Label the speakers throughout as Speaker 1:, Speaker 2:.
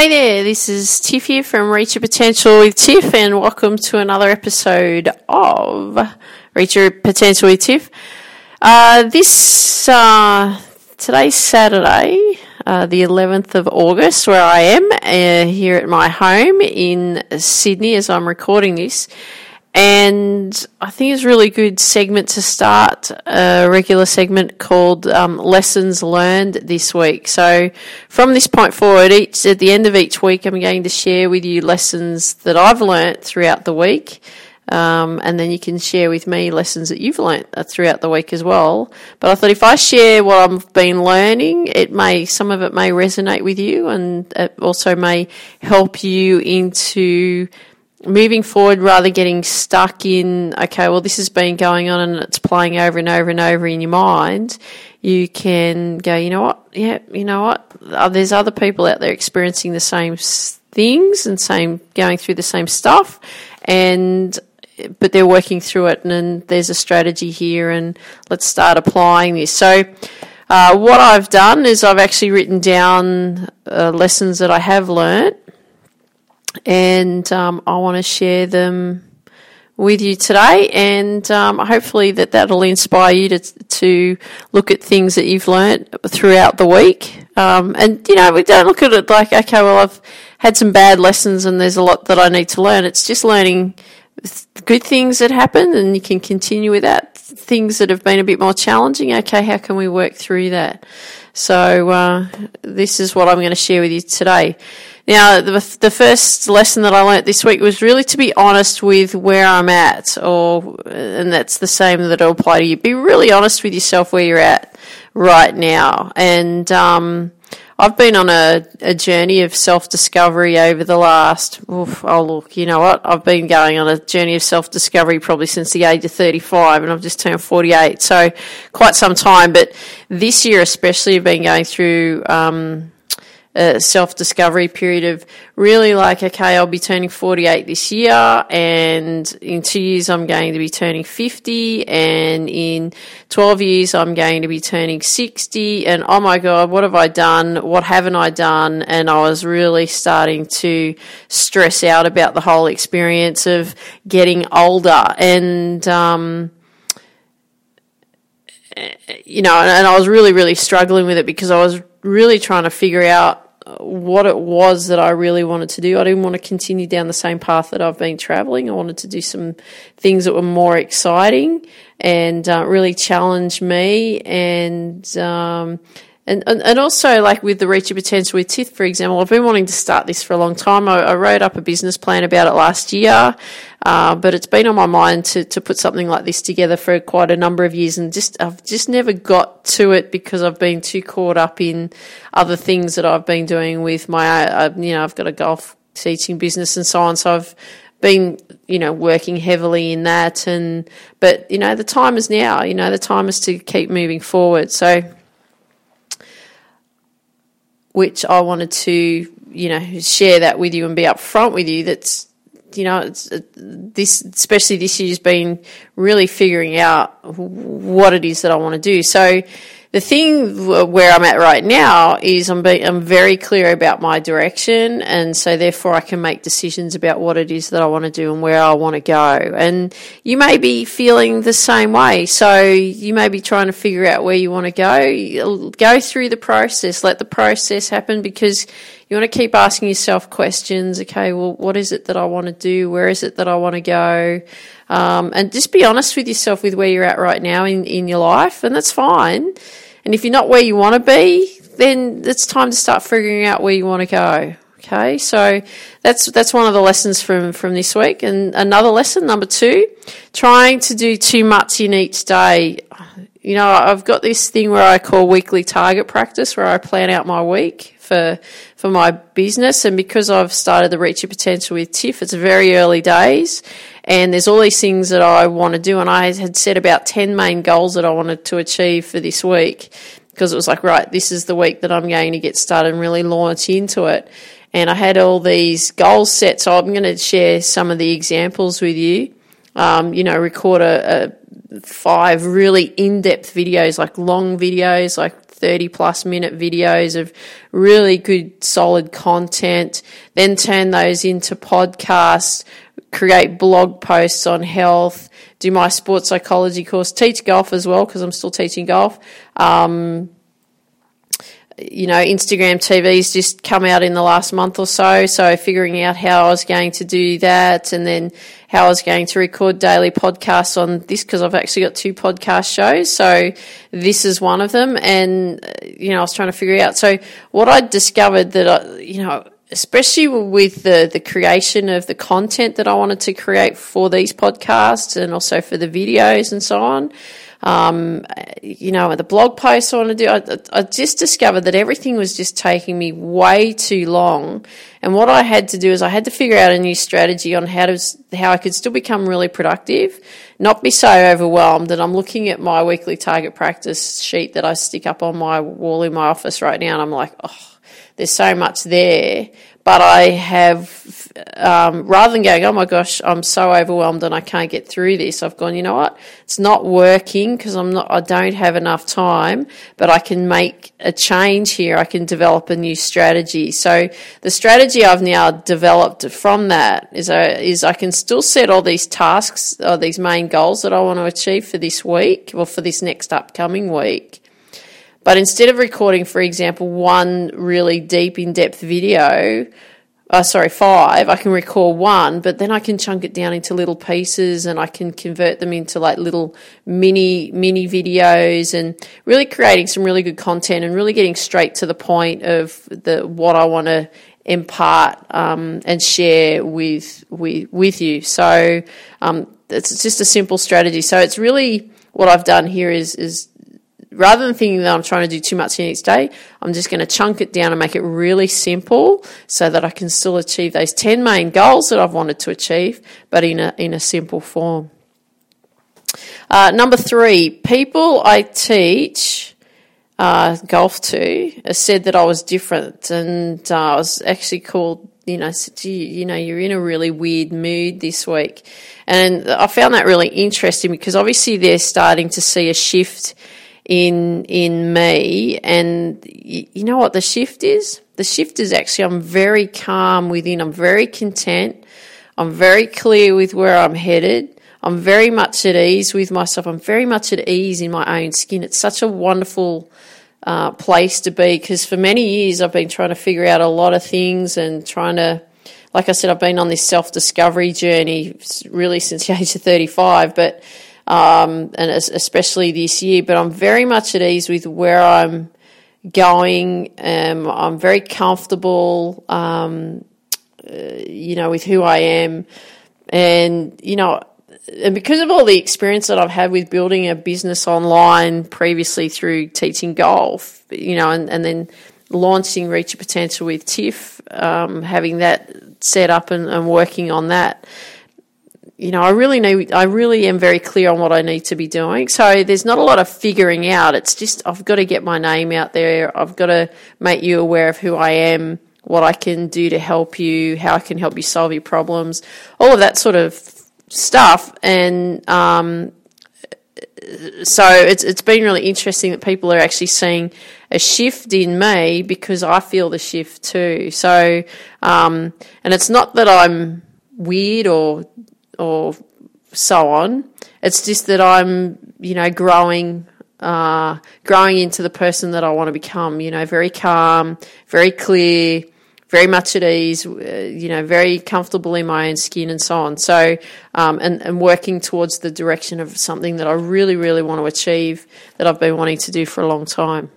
Speaker 1: Hey there, this is Tiff here from Reach Your Potential with Tiff, and welcome to another episode of Reach Your Potential with Tiff. Uh, this uh, today's Saturday, uh, the 11th of August, where I am uh, here at my home in Sydney as I'm recording this. And I think it's a really good segment to start a regular segment called um, Lessons Learned this week. So, from this point forward, each at the end of each week, I'm going to share with you lessons that I've learnt throughout the week. Um, and then you can share with me lessons that you've learnt uh, throughout the week as well. But I thought if I share what I've been learning, it may some of it may resonate with you, and it also may help you into moving forward rather getting stuck in okay well this has been going on and it's playing over and over and over in your mind you can go you know what? Yeah you know what? Uh, there's other people out there experiencing the same things and same going through the same stuff and but they're working through it and, and there's a strategy here and let's start applying this. So uh, what I've done is I've actually written down uh, lessons that I have learnt and um, I want to share them with you today, and um, hopefully that that'll inspire you to to look at things that you've learnt throughout the week. Um, and you know, we don't look at it like, okay, well, I've had some bad lessons, and there's a lot that I need to learn. It's just learning good things that happen, and you can continue with that. Things that have been a bit more challenging, okay, how can we work through that? So uh, this is what I'm going to share with you today. Now, the, the first lesson that I learnt this week was really to be honest with where I'm at, or and that's the same that'll apply to you. Be really honest with yourself where you're at right now, and um, I've been on a, a journey of self discovery over the last. Oof, oh look, you know what? I've been going on a journey of self discovery probably since the age of 35, and I've just turned 48, so quite some time. But this year, especially, I've been going through. Um, self discovery period of really like, okay, I'll be turning 48 this year, and in two years I'm going to be turning 50, and in 12 years I'm going to be turning 60, and oh my God, what have I done? What haven't I done? And I was really starting to stress out about the whole experience of getting older, and, um, you know, and, I was really, really struggling with it because I was really trying to figure out what it was that I really wanted to do. I didn't want to continue down the same path that I've been traveling. I wanted to do some things that were more exciting and uh, really challenge me and um, and, and, and also, like with the Reach of Potential with Tiff, for example, I've been wanting to start this for a long time. I, I wrote up a business plan about it last year, uh, but it's been on my mind to, to put something like this together for quite a number of years, and just I've just never got to it because I've been too caught up in other things that I've been doing with my, uh, you know, I've got a golf teaching business and so on. So I've been you know working heavily in that and but you know the time is now you know the time is to keep moving forward so which I wanted to, you know, share that with you and be upfront with you. That's, you know, it's, uh, this, especially this year's been really figuring out what it is that I want to do. So, the thing where I'm at right now is I'm I'm very clear about my direction, and so therefore I can make decisions about what it is that I want to do and where I want to go. And you may be feeling the same way, so you may be trying to figure out where you want to go. Go through the process, let the process happen because you want to keep asking yourself questions. Okay, well, what is it that I want to do? Where is it that I want to go? Um, and just be honest with yourself with where you're at right now in, in your life, and that's fine. And if you're not where you want to be, then it's time to start figuring out where you want to go. Okay, so that's that's one of the lessons from from this week. And another lesson, number two, trying to do too much in each day. You know, I've got this thing where I call weekly target practice, where I plan out my week for for my business. And because I've started the Reach Your Potential with Tiff, it's very early days, and there's all these things that I want to do. And I had set about ten main goals that I wanted to achieve for this week because it was like, right, this is the week that I'm going to get started and really launch into it. And I had all these goals set, so I'm going to share some of the examples with you. Um, you know, record a, a five really in-depth videos, like long videos, like 30 plus minute videos of really good, solid content, then turn those into podcasts, create blog posts on health, do my sports psychology course, teach golf as well because I'm still teaching golf. Um, you know, Instagram TV's just come out in the last month or so. So figuring out how I was going to do that and then how I was going to record daily podcasts on this because I've actually got two podcast shows. So this is one of them. And, uh, you know, I was trying to figure out. So what I discovered that, I, you know, especially with the, the creation of the content that I wanted to create for these podcasts and also for the videos and so on, um, you know, the blog posts I want to do. I, I just discovered that everything was just taking me way too long. And what I had to do is I had to figure out a new strategy on how to how I could still become really productive, not be so overwhelmed that I'm looking at my weekly target practice sheet that I stick up on my wall in my office right now, and I'm like, oh, there's so much there but I have, um, rather than going, oh my gosh, I'm so overwhelmed and I can't get through this, I've gone, you know what? It's not working because I'm not, I don't have enough time, but I can make a change here. I can develop a new strategy. So the strategy I've now developed from that is, a, is I can still set all these tasks or these main goals that I want to achieve for this week or for this next upcoming week. But instead of recording, for example, one really deep, in depth video, uh, sorry, five, I can record one, but then I can chunk it down into little pieces and I can convert them into like little mini, mini videos and really creating some really good content and really getting straight to the point of the, what I want to impart, um, and share with, with, with you. So, um, it's just a simple strategy. So it's really, what I've done here is, is rather than thinking that I'm trying to do too much in each day, I'm just going to chunk it down and make it really simple so that I can still achieve those 10 main goals that I've wanted to achieve, but in a, in a simple form. Uh, number three, people I teach uh, golf to said that I was different, and uh, I was actually called. You know, you know, you're in a really weird mood this week, and I found that really interesting because obviously they're starting to see a shift in in me. And you, know what the shift is? The shift is actually i'm very calm within. I'm very content. I'm very clear with where i'm headed. I'm very much at ease with myself. I'm very much at ease in my own skin. It's such a wonderful uh, place to be because for many years i've been trying to figure out a lot of things and trying to like i said i've been on this self-discovery journey really since the age of 35 but um, and especially this year. But I'm very much at ease with where I'm going. Um, I'm very comfortable, um, uh, you know, with who I am, and you know. And because of all the experience that I've had with building a business online previously through teaching golf, you know, and, and then launching Reach Your Potential with Tiff, um, having that set up and, and working on that, you know, I really know, I really am very clear on what I need to be doing. So there's not a lot of figuring out. It's just, I've got to get my name out there. I've got to make you aware of who I am, what I can do to help you, how I can help you solve your problems, all of that sort of stuff. And, um, so it's it's been really interesting that people are actually seeing a shift in me because I feel the shift too. So, um, and it's not that I'm weird or or so on. It's just that I'm, you know, growing, uh, growing into the person that I want to become. You know, very calm, very clear, very much at ease. You know, very comfortable in my own skin and so on. So, um, and and working towards the direction of something that I really, really want to achieve that I've been wanting to do for a long time.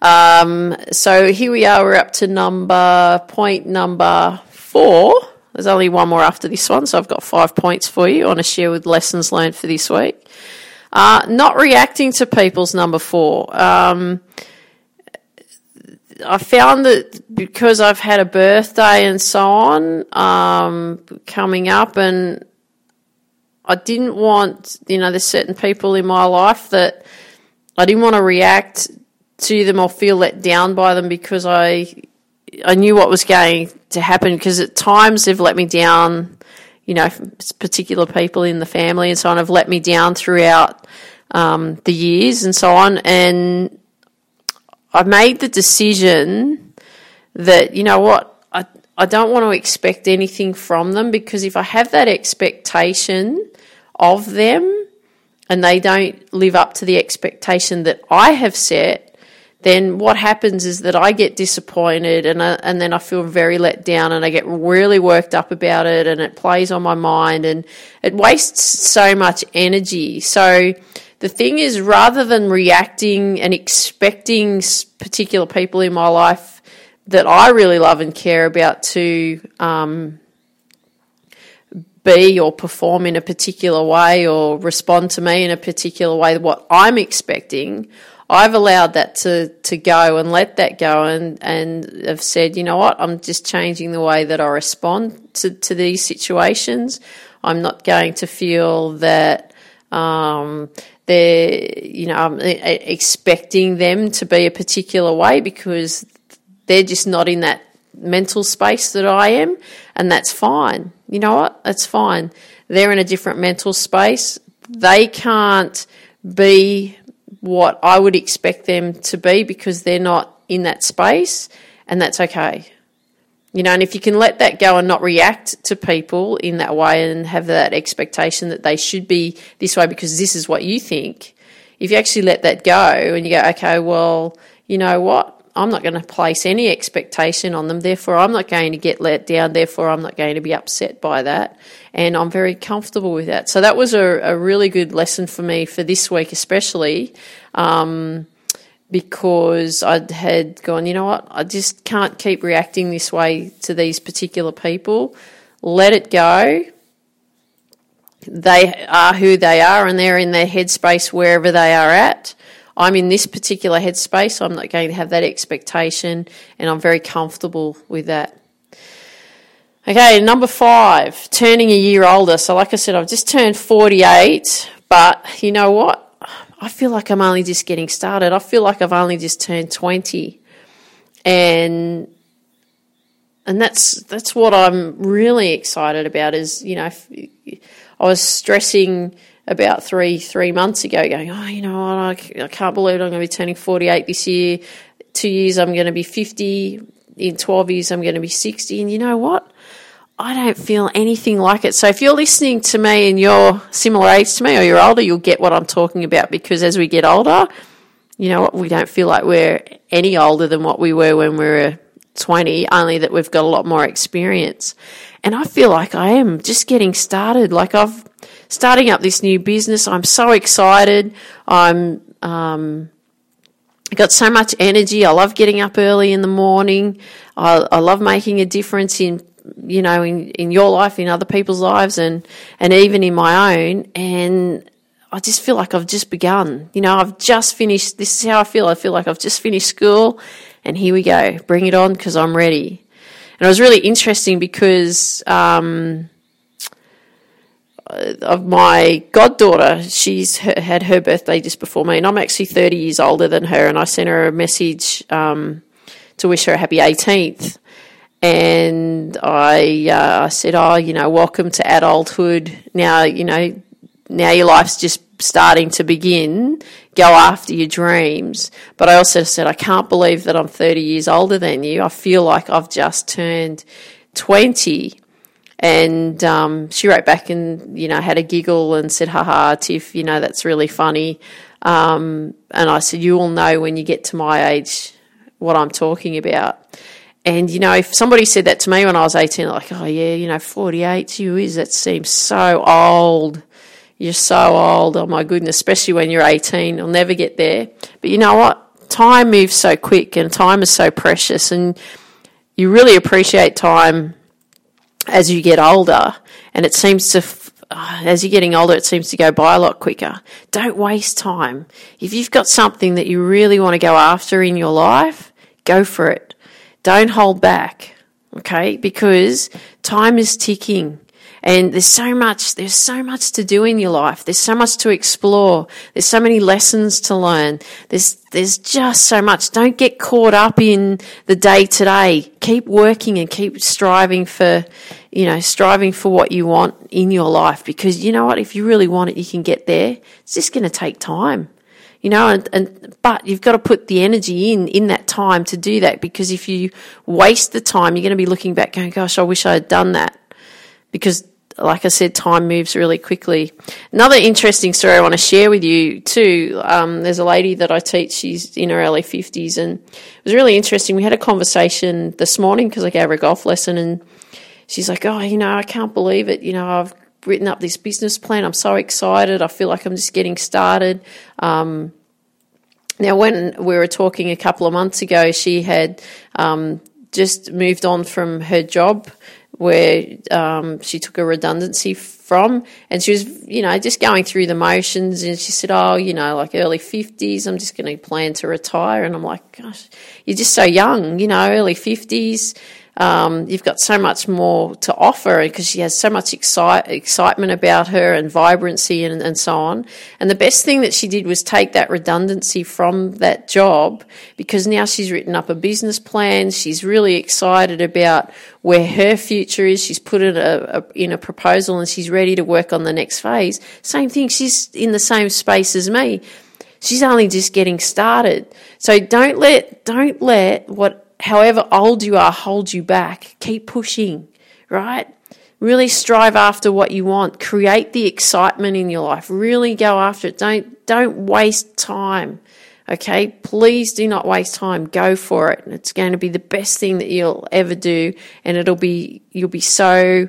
Speaker 1: Um, so here we are. We're up to number point number four. There's only one more after this one, so I've got five points for you on a share with lessons learned for this week. Uh, not reacting to people's number four. Um, I found that because I've had a birthday and so on um, coming up, and I didn't want, you know, there's certain people in my life that I didn't want to react to them or feel let down by them because I I knew what was going to happen because at times they've let me down. You know, particular people in the family and so on have let me down throughout um, the years and so on. And I made the decision that, you know what, I, I don't want to expect anything from them because if I have that expectation of them and they don't live up to the expectation that I have set, then what happens is that I get disappointed and I, and then I feel very let down and I get really worked up about it and it plays on my mind and it wastes so much energy. So the thing is, rather than reacting and expecting particular people in my life that I really love and care about to um, be or perform in a particular way or respond to me in a particular way, what I'm expecting, I've allowed that to, to go and let that go and, and have said, you know what, I'm just changing the way that I respond to, to these situations. I'm not going to feel that um, they're, you know, I'm expecting them to be a particular way because they're just not in that mental space that I am, and that's fine. You know what? That's fine. They're in a different mental space. They can't be what I would expect them to be because they're not in that space, and that's okay. You know, and if you can let that go and not react to people in that way and have that expectation that they should be this way because this is what you think, if you actually let that go and you go, okay, well, you know what? I'm not going to place any expectation on them. Therefore, I'm not going to get let down. Therefore, I'm not going to be upset by that. And I'm very comfortable with that. So that was a, a really good lesson for me for this week, especially. Um, because I had gone, you know what, I just can't keep reacting this way to these particular people. Let it go. They are who they are and they're in their headspace wherever they are at. I'm in this particular headspace, I'm not going to have that expectation, and I'm very comfortable with that. Okay, number five, turning a year older. So, like I said, I've just turned 48, but you know what? I feel like I'm only just getting started. I feel like I've only just turned 20. And and that's that's what I'm really excited about is, you know, I was stressing about three three months ago, going, oh, you know what, I, I can't believe I'm going to be turning 48 this year. Two years, I'm going to be 50. In 12 years, I'm going to be 60. And you know what? I don't feel anything like it. So if you're listening to me and you're similar age to me or you're older, you'll get what I'm talking about because as we get older, you know what, we don't feel like we're any older than what we were when we were 20, only that we've got a lot more experience. And I feel like I am just getting started. Like I've starting up this new business. I'm so excited. I'm um, got so much energy. I love getting up early in the morning. I, I love making a difference in you know in, in your life, in other people's lives, and and even in my own. And I just feel like I've just begun. You know, I've just finished. This is how I feel. I feel like I've just finished school, and here we go. Bring it on because I'm ready. And it was really interesting because. Um, of my goddaughter. She's had her birthday just before me, and I'm actually 30 years older than her. And I sent her a message um, to wish her a happy 18th. And I, uh, I said, "Oh, you know, welcome to adulthood. Now, you know, now your life's just starting to begin. Go after your dreams." But I also said, "I can't believe that I'm 30 years older than you. I feel like I've just turned 20." And um, she wrote back and, you know, had a giggle and said, haha, Tiff, you know, that's really funny. Um, and I said, you will know when you get to my age what I'm talking about. And, you know, if somebody said that to me when I was 18, like, oh, yeah, you know, 48 to you is, that seems so old. You're so old. Oh, my goodness, especially when you're 18. You'll never get there. But you know what? Time moves so quick and time is so precious. And you really appreciate time as you get older, and it seems to, uh, as you're getting older, it seems to go by a lot quicker. Don't waste time. If you've got something that you really want to go after in your life, go for it. Don't hold back, okay? Because time is ticking. And there's so much, there's so much to do in your life. There's so much to explore. There's so many lessons to learn. There's, there's just so much. Don't get caught up in the day to day. Keep working and keep striving for, you know, striving for what you want in your life because you know what? If you really want it, you can get there. It's just going to take time. you know, and, and but you've got to put the energy in in that time to do that because if you waste the time, you're going to be looking back going, "Gosh, I wish I had done that," because like I said, time moves really quickly. Another interesting story I want to share with you too. Um, there's a lady that I teach. She's in her early fifties, and it was really interesting. We had a conversation this morning because I gave her a golf lesson, and she's like, "Oh, you know, I can't believe it. You know, I've written up this business plan. I'm so excited. I feel like I'm just getting started." Um, now, when we were talking a couple of months ago, she had um, just moved on from her job where um, she took a redundancy from, and she was, you know, just going through the motions. And she said, "Oh, you know, like early fifties, I'm just going to plan to retire." And I'm like, "Gosh, you're just so young, you know, early fifties um, you've got so much more to offer because she has so much excite, excitement about her and vibrancy and, and so on. And the best thing that she did was take that redundancy from that job because now she's written up a business plan. She's really excited about where her future is. She's put it a, a, in a proposal and she's ready to work on the next phase. Same thing. She's in the same space as me. She's only just getting started. So don't let, don't let what however old you are, hold you back. Keep pushing, right? Really strive after what you want. Create the excitement in your life. Really go after it. Don't don't waste time. Okay? Please do not waste time. Go for it. It's going to be the best thing that you'll ever do and it'll be you'll be so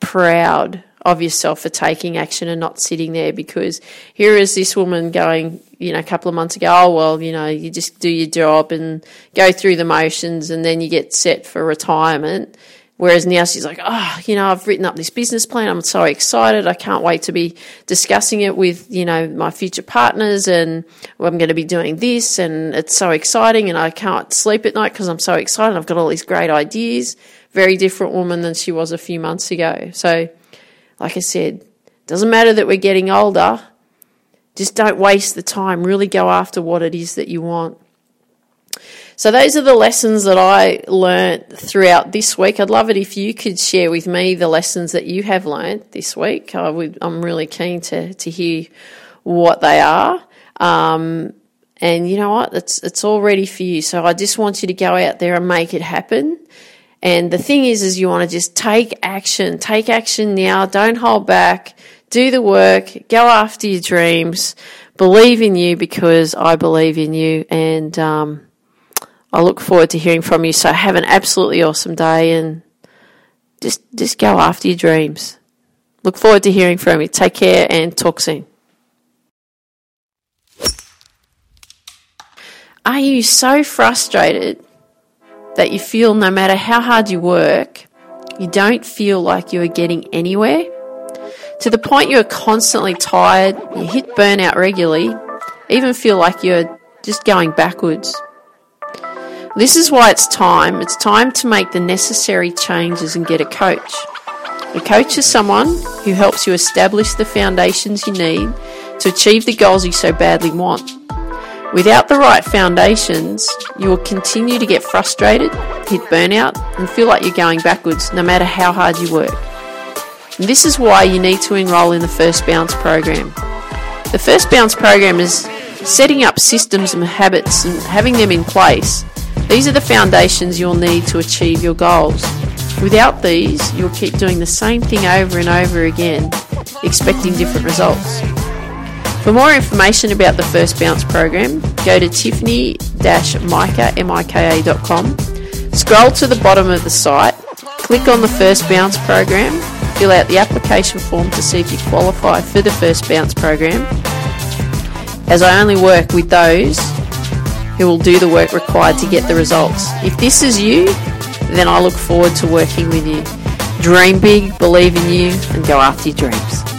Speaker 1: proud of yourself for taking action and not sitting there because here is this woman going, you know, a couple of months ago, oh, well, you know, you just do your job and go through the motions and then you get set for retirement. Whereas now she's like, oh, you know, I've written up this business plan. I'm so excited. I can't wait to be discussing it with, you know, my future partners and I'm going to be doing this and it's so exciting and I can't sleep at night because I'm so excited. I've got all these great ideas. Very different woman than she was a few months ago. So, like I said, doesn't matter that we're getting older. Just don't waste the time. Really go after what it is that you want. So those are the lessons that I learnt throughout this week. I'd love it if you could share with me the lessons that you have learnt this week. I would, I'm really keen to, to hear what they are. Um, and you know what? It's, it's all ready for you. So I just want you to go out there and make it happen. And the thing is, is you want to just take action, take action now. Don't hold back. Do the work. Go after your dreams. Believe in you because I believe in you. And, um, I look forward to hearing from you. So have an absolutely awesome day and just, just go after your dreams. Look forward to hearing from you. Take care and talk soon. Are you so frustrated that you feel no matter how hard you work, you don't feel like you are getting anywhere. To the point you are constantly tired, you hit burnout regularly, even feel like you're just going backwards. This is why it's time. It's time to make the necessary changes and get a coach. A coach is someone who helps you establish the foundations you need to achieve the goals you so badly want. Without the right foundations, you will continue to get frustrated, hit burnout, and feel like you're going backwards no matter how hard you work. And this is why you need to enroll in the First Bounce program. The First Bounce program is setting up systems and habits and having them in place. These are the foundations you'll need to achieve your goals. Without these, you'll keep doing the same thing over and over again, expecting different results. For more information about the First Bounce program, go to tiffany-mika.com, scroll to the bottom of the site, click on the First Bounce program, fill out the application form to see if you qualify for the First Bounce program, as I only work with those who will do the work required to get the results. If this is you, then I look forward to working with you. Dream big, believe in you, and go after your dreams.